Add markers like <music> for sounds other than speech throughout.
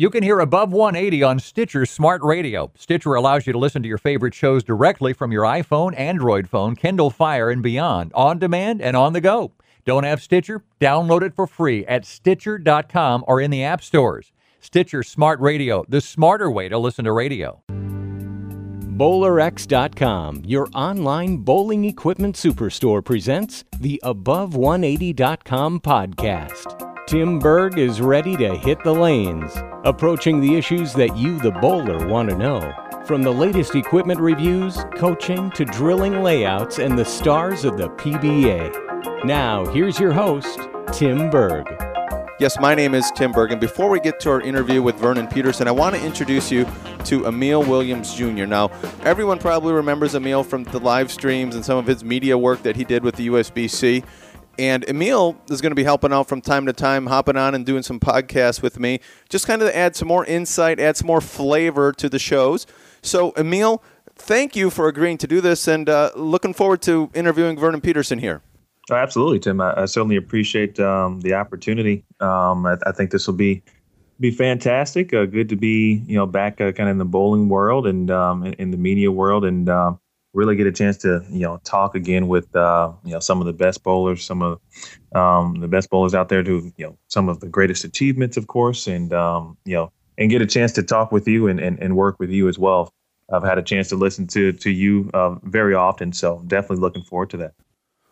You can hear Above 180 on Stitcher Smart Radio. Stitcher allows you to listen to your favorite shows directly from your iPhone, Android phone, Kindle Fire, and beyond, on demand and on the go. Don't have Stitcher? Download it for free at Stitcher.com or in the app stores. Stitcher Smart Radio, the smarter way to listen to radio. BowlerX.com, your online bowling equipment superstore, presents the Above180.com podcast. Tim Berg is ready to hit the lanes, approaching the issues that you, the bowler, want to know. From the latest equipment reviews, coaching, to drilling layouts, and the stars of the PBA. Now, here's your host, Tim Berg. Yes, my name is Tim Berg, and before we get to our interview with Vernon Peterson, I want to introduce you to Emil Williams Jr. Now, everyone probably remembers Emil from the live streams and some of his media work that he did with the USBC. And Emil is going to be helping out from time to time, hopping on and doing some podcasts with me, just kind of add some more insight, add some more flavor to the shows. So, Emil, thank you for agreeing to do this, and uh, looking forward to interviewing Vernon Peterson here. Oh, absolutely, Tim. I, I certainly appreciate um, the opportunity. Um, I, I, think this will be be fantastic. Uh, good to be, you know, back uh, kind of in the bowling world and um, in, in, the media world, and um, really get a chance to you know talk again with uh, you know some of the best bowlers, some of um, the best bowlers out there, to you know some of the greatest achievements, of course, and um, you know and get a chance to talk with you and, and, and work with you as well. I've had a chance to listen to to you uh, very often, so definitely looking forward to that.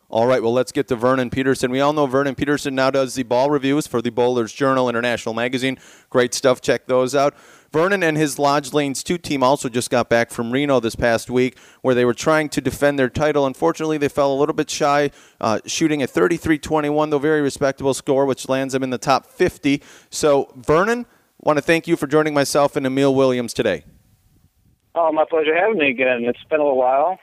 All right, well, let's get to Vernon Peterson. We all know Vernon Peterson now does the ball reviews for the Bowlers Journal International Magazine. Great stuff. Check those out. Vernon and his Lodge Lanes 2 team also just got back from Reno this past week where they were trying to defend their title. Unfortunately, they fell a little bit shy, uh, shooting a 33 21, though very respectable score, which lands them in the top 50. So, Vernon, want to thank you for joining myself and Emil Williams today. Oh, my pleasure having me again. It's been a little while.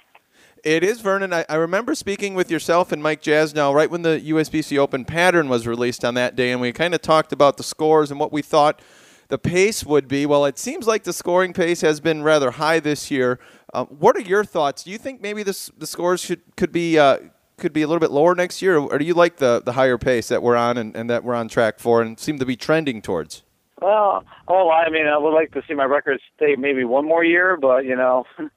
It is, Vernon. I, I, remember speaking with yourself and Mike Jasnau right when the USBC Open pattern was released on that day, and we kind of talked about the scores and what we thought the pace would be. Well, it seems like the scoring pace has been rather high this year. Uh, what are your thoughts? Do you think maybe this, the scores should could be uh, could be a little bit lower next year, or do you like the, the higher pace that we're on and, and that we're on track for and seem to be trending towards? Well, oh, I mean, I would like to see my record stay maybe one more year, but you know, <laughs>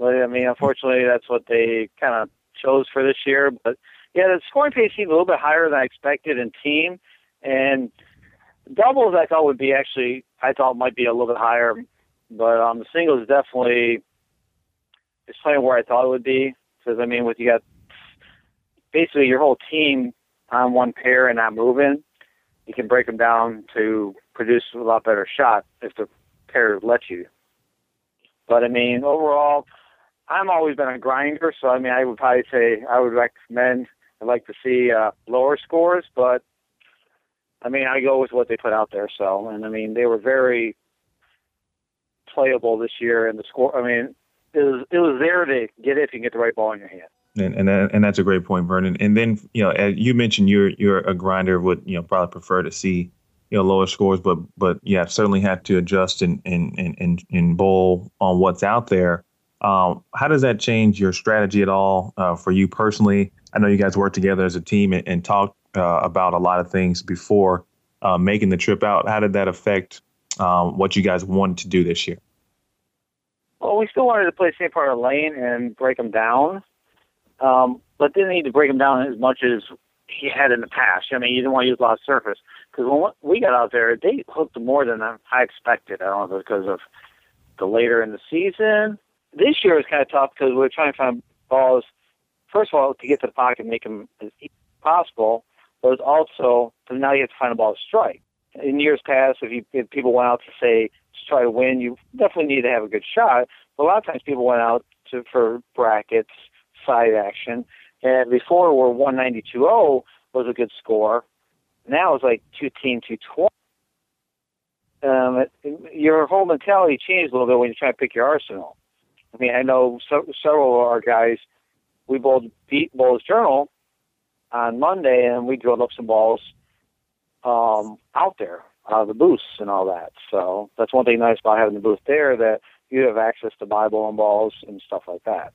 I mean, unfortunately, that's what they kind of chose for this year. But yeah, the scoring pace seemed a little bit higher than I expected in team, and doubles I thought would be actually I thought might be a little bit higher, but um, the singles definitely is playing where I thought it would be. Because I mean, with you got basically your whole team on one pair and not moving, you can break them down to produce a lot better shot if the pair lets you. But I mean, overall, I'm always been a grinder, so I mean, I would probably say I would recommend. I'd like to see uh, lower scores, but I mean, I go with what they put out there. So, and I mean, they were very playable this year, and the score. I mean, it was it was there to get it if you get the right ball in your hand. And and, that, and that's a great point, Vernon. And then you know, as you mentioned you're you're a grinder would you know probably prefer to see you know lower scores, but but yeah, certainly have to adjust and and and and bowl on what's out there. Um, how does that change your strategy at all uh, for you personally? I know you guys work together as a team and, and talk uh, about a lot of things before uh, making the trip out. How did that affect um, what you guys wanted to do this year? Well, we still wanted to play the same part of the lane and break them down, um, but didn't need to break them down as much as he had in the past. I mean, you didn't want to use a lot of surface because when we got out there, they hooked more than I expected. I don't know if it was because of the later in the season. This year was kind of tough because we were trying to find balls. First of all, to get to the pocket and make them as easy as possible, but it's also now you have to find a ball to strike. In years past, if, you, if people went out to say to try to win, you definitely need to have a good shot. But a lot of times people went out to for brackets, side action, and before where 192.0 was a good score. Now it's like 2 220. um, your whole mentality changed a little bit when you try to pick your arsenal. I mean, I know so, several of our guys. We both beat Bowler's Journal on Monday, and we drilled up some balls um, out there, out of the booths and all that. So that's one thing nice about having the booth there that you have access to buy bowling balls and stuff like that.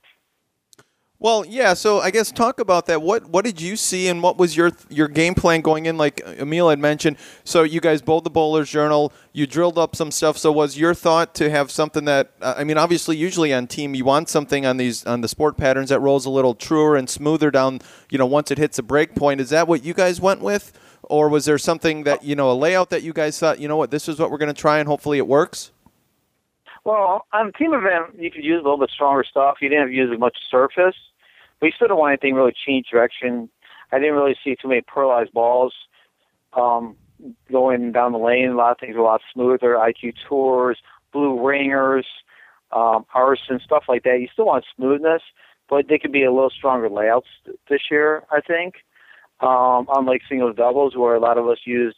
Well, yeah. So I guess talk about that. What what did you see, and what was your your game plan going in? Like Emil had mentioned, so you guys bowled the Bowlers Journal. You drilled up some stuff. So was your thought to have something that uh, I mean, obviously, usually on team you want something on these on the sport patterns that rolls a little truer and smoother down. You know, once it hits a break point. Is that what you guys went with, or was there something that you know a layout that you guys thought, you know what, this is what we're going to try, and hopefully it works? Well, on team event, you could use a little bit stronger stuff. You didn't have to use as much surface we still don't want anything really change direction. I didn't really see too many pearlized balls um, going down the lane. A lot of things were a lot smoother. IQ tours, blue ringers, um, arson, stuff like that. You still want smoothness, but they could be a little stronger layouts this year, I think. Um, unlike singles doubles, where a lot of us used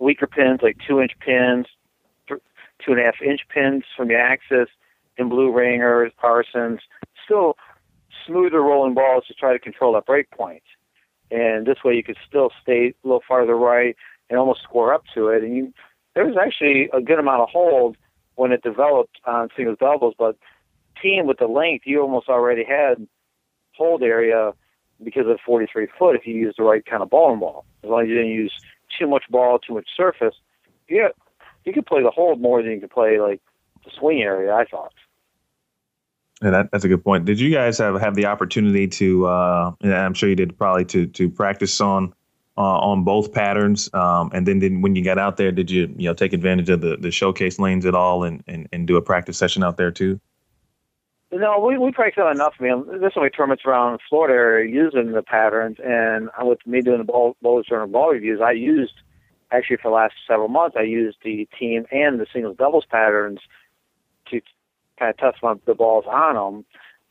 weaker pins, like two inch pins, two and a half inch pins from the axis, and blue ringers, arsons. Still smoother rolling balls to try to control that break point. And this way you could still stay a little farther right and almost score up to it. And you, there was actually a good amount of hold when it developed on singles doubles, but team with the length, you almost already had hold area because of 43 foot if you use the right kind of ball and ball. As long as you didn't use too much ball, too much surface, yeah, you could play the hold more than you could play like the swing area. I thought. Yeah, that, that's a good point. Did you guys have, have the opportunity to? Uh, I'm sure you did probably to to practice on uh, on both patterns. Um, and then, then when you got out there, did you you know take advantage of the, the showcase lanes at all and, and, and do a practice session out there too? No, we we practiced enough. I mean, there's so many tournaments around the Florida area using the patterns, and with me doing the ball bowlers journal ball reviews, I used actually for the last several months. I used the team and the singles doubles patterns to kind of touch my, the balls on them.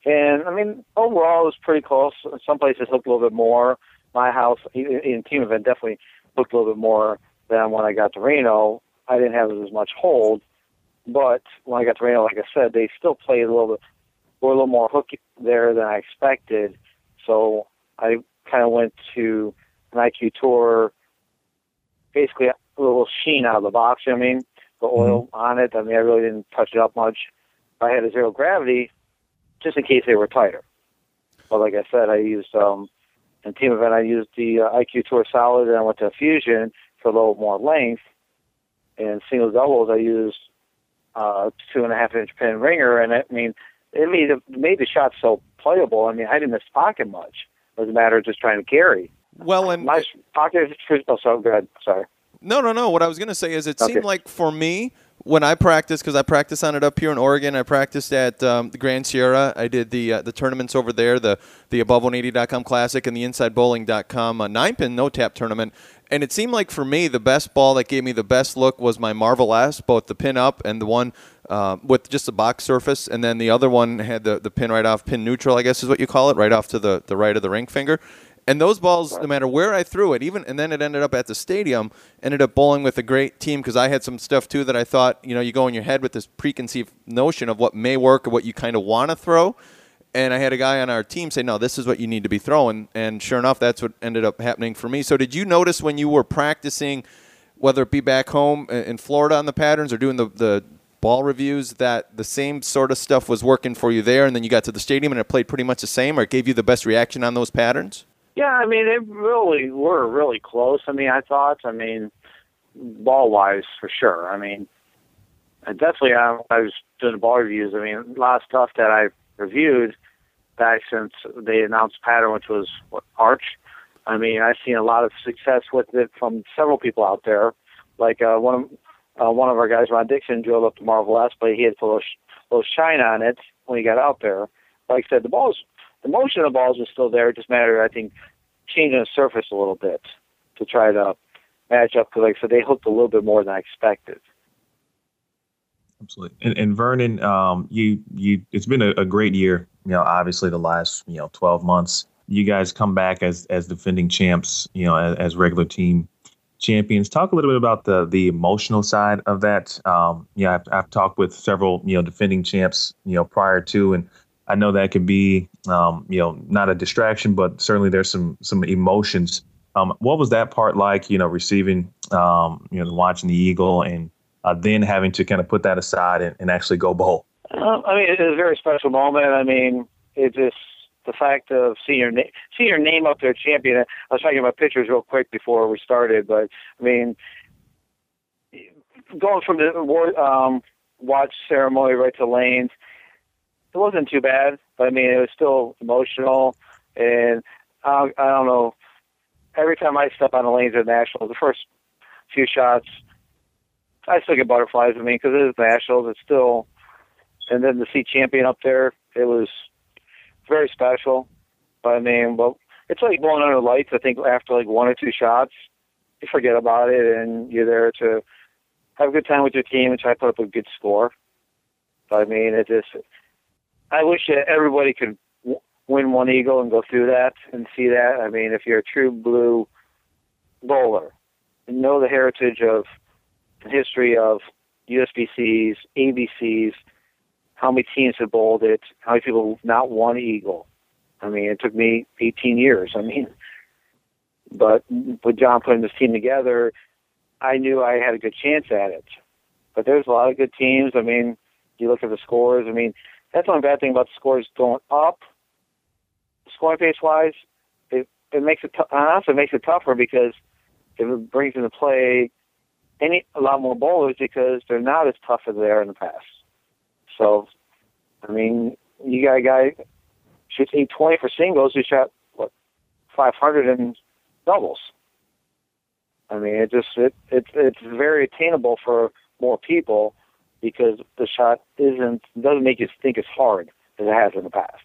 And I mean, overall, it was pretty close. Some places hooked a little bit more. My house in team event definitely hooked a little bit more than when I got to Reno. I didn't have as much hold, but when I got to Reno, like I said, they still played a little bit, were a little more hooky there than I expected. So I kind of went to an IQ tour, basically a little sheen out of the box. I mean, the oil mm-hmm. on it. I mean, I really didn't touch it up much. I had a zero gravity just in case they were tighter. But like I said, I used um, in team event I used the uh, IQ Tour Solid and I went to Fusion for a little more length. And single doubles I used uh, two and a half inch pin ringer, and I mean it made it made the shot so playable. I mean I didn't miss pocket much. It was a matter of just trying to carry. Well, and my pocket. Oh, so good. Sorry. No, no, no. What I was going to say is, it okay. seemed like for me, when I practiced, because I practiced on it up here in Oregon, I practiced at um, the Grand Sierra. I did the uh, the tournaments over there, the the above180.com Classic and the InsideBowling.com uh, nine pin no tap tournament. And it seemed like for me, the best ball that gave me the best look was my Marvel S, both the pin up and the one uh, with just a box surface, and then the other one had the, the pin right off, pin neutral, I guess is what you call it, right off to the, the right of the ring finger. And those balls, no matter where I threw it, even and then it ended up at the stadium, ended up bowling with a great team because I had some stuff too that I thought, you know, you go in your head with this preconceived notion of what may work or what you kind of want to throw. And I had a guy on our team say, no, this is what you need to be throwing. And sure enough, that's what ended up happening for me. So did you notice when you were practicing, whether it be back home in Florida on the patterns or doing the, the ball reviews, that the same sort of stuff was working for you there, and then you got to the stadium and it played pretty much the same, or it gave you the best reaction on those patterns? Yeah, I mean, they really were really close. I mean, I thought, I mean, ball wise, for sure. I mean, I definitely, I, I was doing the ball reviews. I mean, a lot of stuff that I reviewed back since they announced pattern, which was what, Arch. I mean, I've seen a lot of success with it from several people out there. Like uh, one of uh, one of our guys, Ron Dixon, drove up to Marvel S, but he had a little, little shine on it when he got out there. Like I said, the ball's the motion of the balls was still there. It just mattered, I think, changing the surface a little bit to try to match up. Because, like said, they hooked a little bit more than I expected. Absolutely. And, and Vernon, um, you you it's been a, a, great year. You know, obviously the last you know 12 months. You guys come back as as defending champs. You know, as, as regular team champions. Talk a little bit about the the emotional side of that. Um, yeah, I've, I've, talked with several you know defending champs you know prior to, and I know that could be um, you know not a distraction, but certainly there's some some emotions. Um, what was that part like? You know, receiving um, you know watching the eagle and uh, then having to kind of put that aside and, and actually go bowl. Um, I mean, it was a very special moment. I mean, it just the fact of seeing your name, seeing your name up there, champion. I was talking about pictures real quick before we started, but I mean, going from the um, watch ceremony right to lanes, it wasn't too bad. But I mean, it was still emotional, and uh, I don't know. Every time I step on the lanes at nationals, the first few shots, I still get butterflies. I mean, because it is nationals, it's still, and then to see champion up there, it was very special. But I mean, well, it's like going under lights. I think after like one or two shots, you forget about it and you're there to have a good time with your team and try to put up a good score. But I mean, it just, I wish everybody could win one eagle and go through that and see that. I mean, if you're a true blue bowler, and know the heritage of the history of USBCs, ABCs, how many teams have bowled it, how many people not won Eagle. I mean, it took me 18 years. I mean, but with John putting this team together, I knew I had a good chance at it. But there's a lot of good teams. I mean, you look at the scores. I mean, that's one bad thing about the scores going up, scoring pace wise. It it makes it t- honestly it makes it tougher because it brings into play any a lot more bowlers because they're not as tough as they are in the past. So, I mean, you got a guy shooting 20 for singles who shot what 500 in doubles. I mean, it just it, it it's very attainable for more people because the shot isn't doesn't make you think it's hard as it has in the past.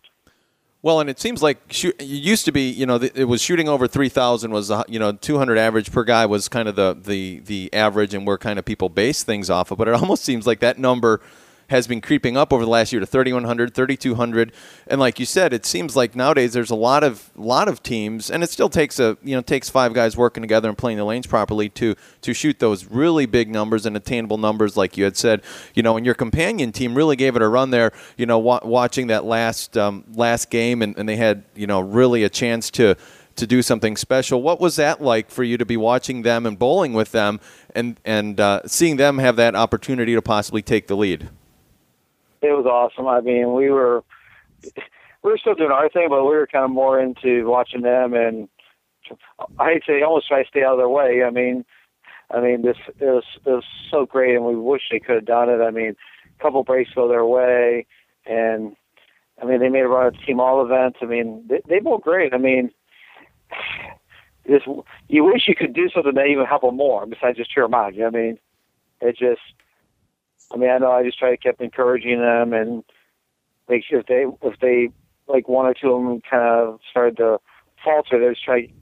Well, and it seems like shoot, it used to be, you know, it was shooting over 3,000 was, uh, you know, 200 average per guy was kind of the, the, the average and where kind of people base things off of. But it almost seems like that number – has been creeping up over the last year to 3100 3200 and like you said it seems like nowadays there's a lot of lot of teams and it still takes a you know takes five guys working together and playing the lanes properly to to shoot those really big numbers and attainable numbers like you had said you know and your companion team really gave it a run there you know wa- watching that last um, last game and, and they had you know really a chance to to do something special. What was that like for you to be watching them and bowling with them, and and uh, seeing them have that opportunity to possibly take the lead? It was awesome. I mean, we were we were still doing our thing, but we were kind of more into watching them, and I hate to say, almost try to stay out of their way. I mean, I mean, this it was it was so great, and we wish they could have done it. I mean, a couple breaks go their way, and I mean, they made a run at team all events. I mean, they, they both great. I mean, this you wish you could do something that even help them more besides just cheer them on. You know what I mean? It just I mean, I know I just try to keep encouraging them and make sure if they if they like one or two of them kind of started to falter, they just try to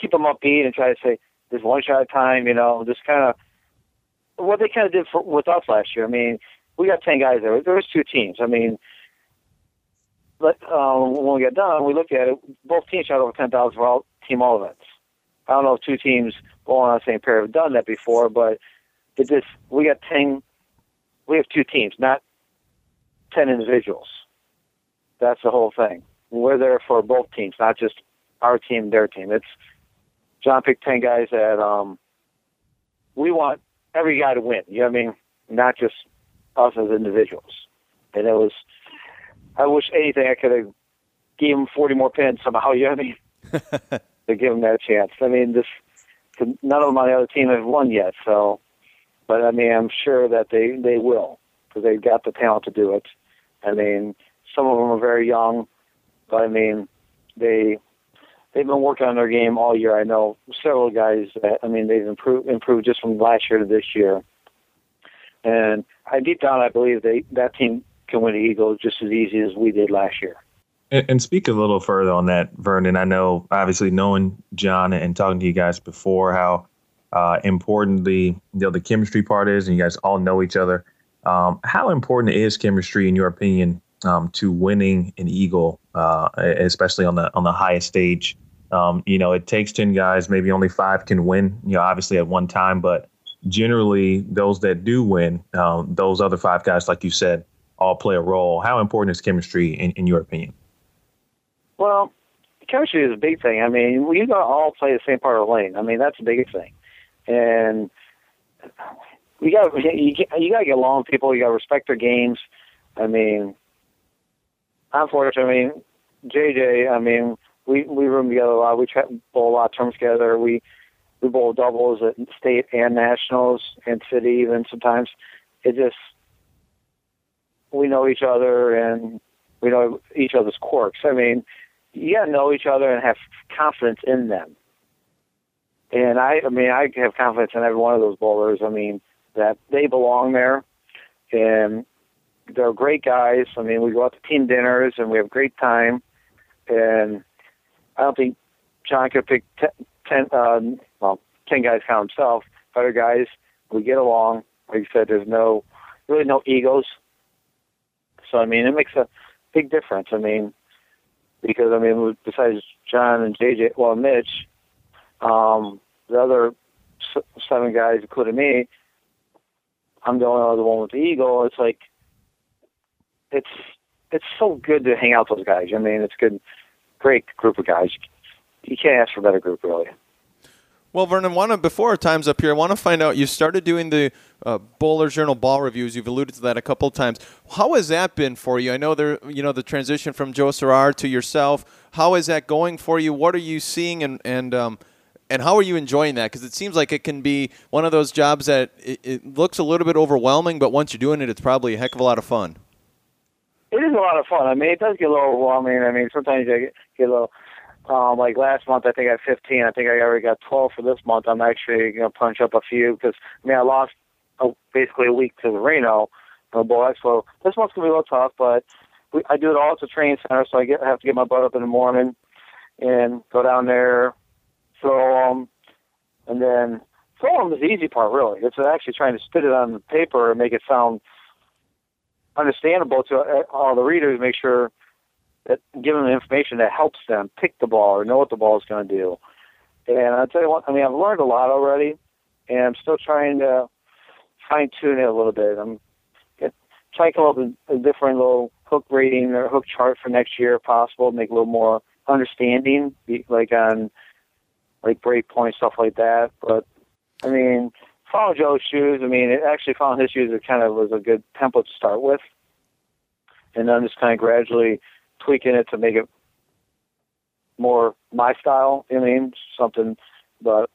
keep them upbeat and try to say there's one shot at a time, you know, just kind of what they kind of did for, with us last year. I mean, we got ten guys there. There was two teams. I mean, but um, when we got done, we looked at it. Both teams shot over ten thousand for all team all events. I don't know if two teams going on the same pair have done that before, but it just we got ten we have two teams, not 10 individuals. That's the whole thing. We're there for both teams, not just our team, their team. It's John picked 10 guys that um, we want every guy to win. You know what I mean? Not just us as individuals. And it was, I wish anything I could have gave him 40 more pins somehow. You know what I mean? <laughs> to give him that chance. I mean, this none of them on the other team have won yet, so but I mean, I'm sure that they they will because they've got the talent to do it. I mean, some of them are very young, but I mean, they they've been working on their game all year. I know several guys that I mean they've improved improved just from last year to this year. And I deep down I believe they that team can win the Eagles just as easy as we did last year. And, and speak a little further on that, Vernon. I know obviously knowing John and talking to you guys before how uh, important the you know the chemistry part is, and you guys all know each other. Um, how important is chemistry, in your opinion, um, to winning an eagle, uh, especially on the on the highest stage Um, you know, it takes 10 guys, maybe only five can win, you know, obviously at one time, but generally those that do win, um, those other five guys, like you said, all play a role. How important is chemistry in, in your opinion? Well, chemistry is a big thing. I mean, we got to all play the same part of the lane. I mean, that's the biggest thing. And you got you, you got to get along with people. You got to respect their games. I mean, unfortunately, I mean, JJ. I mean, we we room together a lot. We bowl a lot of terms together. We we bowl doubles at state and nationals and city even sometimes. It just we know each other and we know each other's quirks. I mean, you gotta know each other and have confidence in them. And I, I mean, I have confidence in every one of those bowlers. I mean, that they belong there, and they're great guys. I mean, we go out to team dinners and we have great time. And I don't think John could pick ten, ten um, well, ten guys count himself. Other guys, we get along. Like you said, there's no really no egos. So I mean, it makes a big difference. I mean, because I mean, besides John and JJ, well, Mitch, um, the other seven guys, including me, I'm the only other one with the eagle. It's like it's it's so good to hang out with those guys. I mean, it's good, great group of guys. You can't ask for a better group, really. Well, Vernon, want to before our time's up here, I want to find out. You started doing the uh, Bowler Journal ball reviews. You've alluded to that a couple of times. How has that been for you? I know there, you know, the transition from Joe Cerar to yourself. How is that going for you? What are you seeing, and and um, and how are you enjoying that? Because it seems like it can be one of those jobs that it, it looks a little bit overwhelming, but once you're doing it, it's probably a heck of a lot of fun. It is a lot of fun. I mean, it does get a little overwhelming. I mean, sometimes you get, get a little um, like last month, I think I had 15. I think I already got 12 for this month. I'm actually going to punch up a few because I mean I lost oh, basically a week to the Reno uh, Bowl Expo. This month's gonna be a little tough, but we, I do it all at the training center, so I get have to get my butt up in the morning and go down there, throw them, and then them is the easy part. Really, it's actually trying to spit it on the paper and make it sound understandable to uh, all the readers. Make sure that give them information that helps them pick the ball or know what the ball is going to do. And I tell you what, I mean, I've learned a lot already, and I'm still trying to fine tune it a little bit. I'm trying to come up with a different little hook rating or hook chart for next year, if possible, make a little more understanding, like on like break point stuff like that. But I mean, following Joe's shoes, I mean, it actually following his shoes, it kind of was a good template to start with, and then just kind of gradually tweaking it to make it more my style. I mean, something, but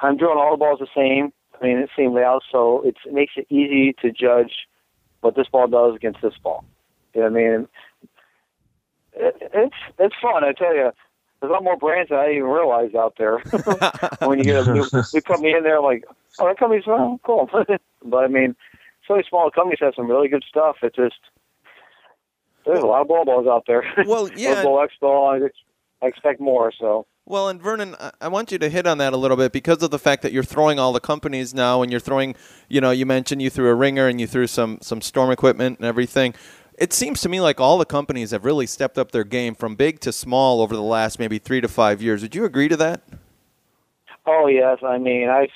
I'm drawing all the balls the same. I mean, it's the same layout, so it makes it easy to judge what this ball does against this ball. You know what I mean? It, it's it's fun, I tell you. There's a lot more brands than I even realize out there. <laughs> when you get a new, they put me in there, I'm like, oh, that company's well, cool. <laughs> but I mean, so many small companies have some really good stuff. It just there's a lot of ball balls out there. <laughs> Well, yeah. Ball Expo, I expect more. So. Well, and Vernon, I want you to hit on that a little bit because of the fact that you're throwing all the companies now, and you're throwing, you know, you mentioned you threw a ringer and you threw some some storm equipment and everything. It seems to me like all the companies have really stepped up their game from big to small over the last maybe three to five years. Would you agree to that? Oh yes, I mean I,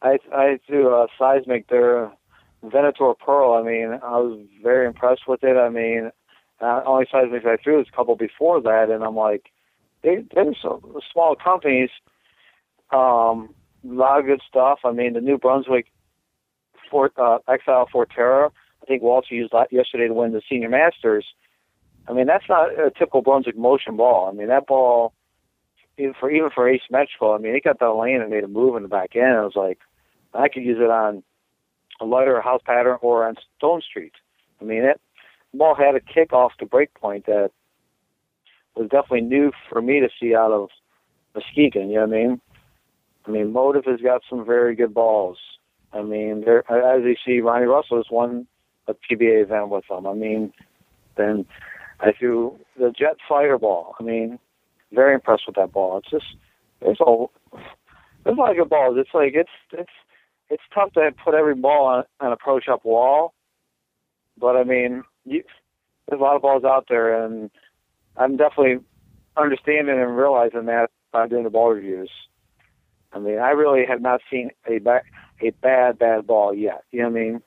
I I threw a seismic there, Venator Pearl. I mean I was very impressed with it. I mean uh, only seismic I threw was a couple before that, and I'm like, they, they're so small companies. Um, a lot of good stuff. I mean, the New Brunswick Fort uh, Exile Fortera. Think Walter used yesterday to win the Senior Masters. I mean, that's not a typical Brunswick motion ball. I mean, that ball, even for even for asymmetrical, I mean, it got that lane and made a move in the back end. I was like, I could use it on a lighter house pattern or on Stone Street. I mean, it ball had a kick off the break point that was definitely new for me to see out of Muskegon. You know what I mean? I mean, Motiv has got some very good balls. I mean, there as you see, Ronnie Russell has won a PBA event with them. I mean, then I threw the Jet Fireball. I mean, very impressed with that ball. It's just there's a there's a lot of good balls. It's like it's it's it's tough to put every ball on, on a pro shop wall, but I mean, you, there's a lot of balls out there, and I'm definitely understanding and realizing that by doing the ball reviews. I mean, I really have not seen a ba- a bad bad ball yet. You know what I mean?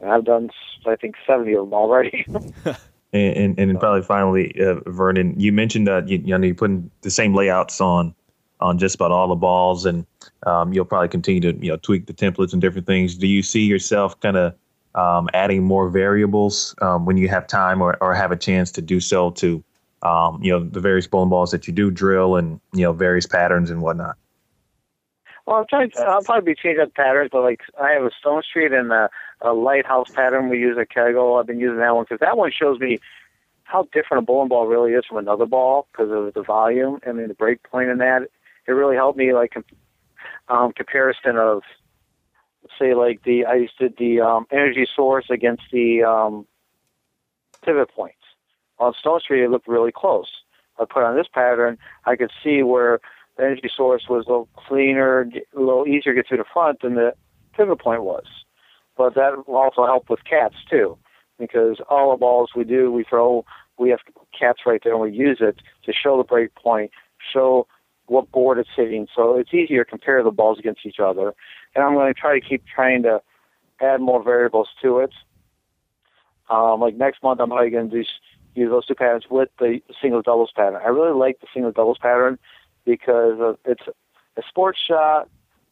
And I've done I think seventy of them already. <laughs> And, and, and probably finally, uh, Vernon, you mentioned that you, you know you're putting the same layouts on on just about all the balls, and um, you'll probably continue to you know tweak the templates and different things. Do you see yourself kind of um, adding more variables um, when you have time or, or have a chance to do so to um, you know the various bowling balls that you do drill and you know various patterns and whatnot? Well, I'm trying. I'll probably be changing up patterns, but like I have a stone street and a, a lighthouse pattern we use at Kegel. I've been using that one because that one shows me how different a bowling ball really is from another ball because of the volume. I mean, the break point in that. It really helped me like um, comparison of say like the I used to the um, energy source against the um, pivot points. On Stone Street, it looked really close. I put on this pattern, I could see where the energy source was a little cleaner, a little easier to get to the front than the pivot point was. But that will also helped with CATS too, because all the balls we do, we throw, we have CATS right there and we use it to show the break point, show what board it's hitting. So it's easier to compare the balls against each other. And I'm going to try to keep trying to add more variables to it. Um, like next month, I'm probably going to do use those two patterns with the single doubles pattern. I really like the single doubles pattern because it's a sports shot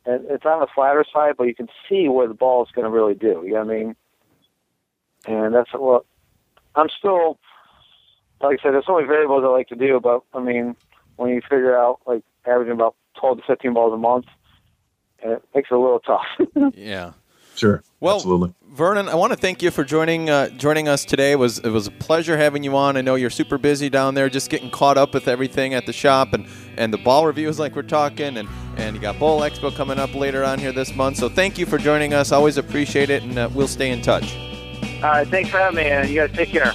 and it's on the flatter side, but you can see where the ball is going to really do. You know what I mean? And that's what I'm still, like I said, there's so many variables I like to do, but I mean, when you figure out like averaging about 12 to 15 balls a month, it makes it a little tough. <laughs> yeah. Sure. Well, Absolutely. Vernon, I want to thank you for joining uh, joining us today. It was it was a pleasure having you on. I know you're super busy down there, just getting caught up with everything at the shop and, and the ball reviews like we're talking, and, and you got Bowl Expo coming up later on here this month. So thank you for joining us. Always appreciate it, and uh, we'll stay in touch. All right, thanks for having me, and you guys take care.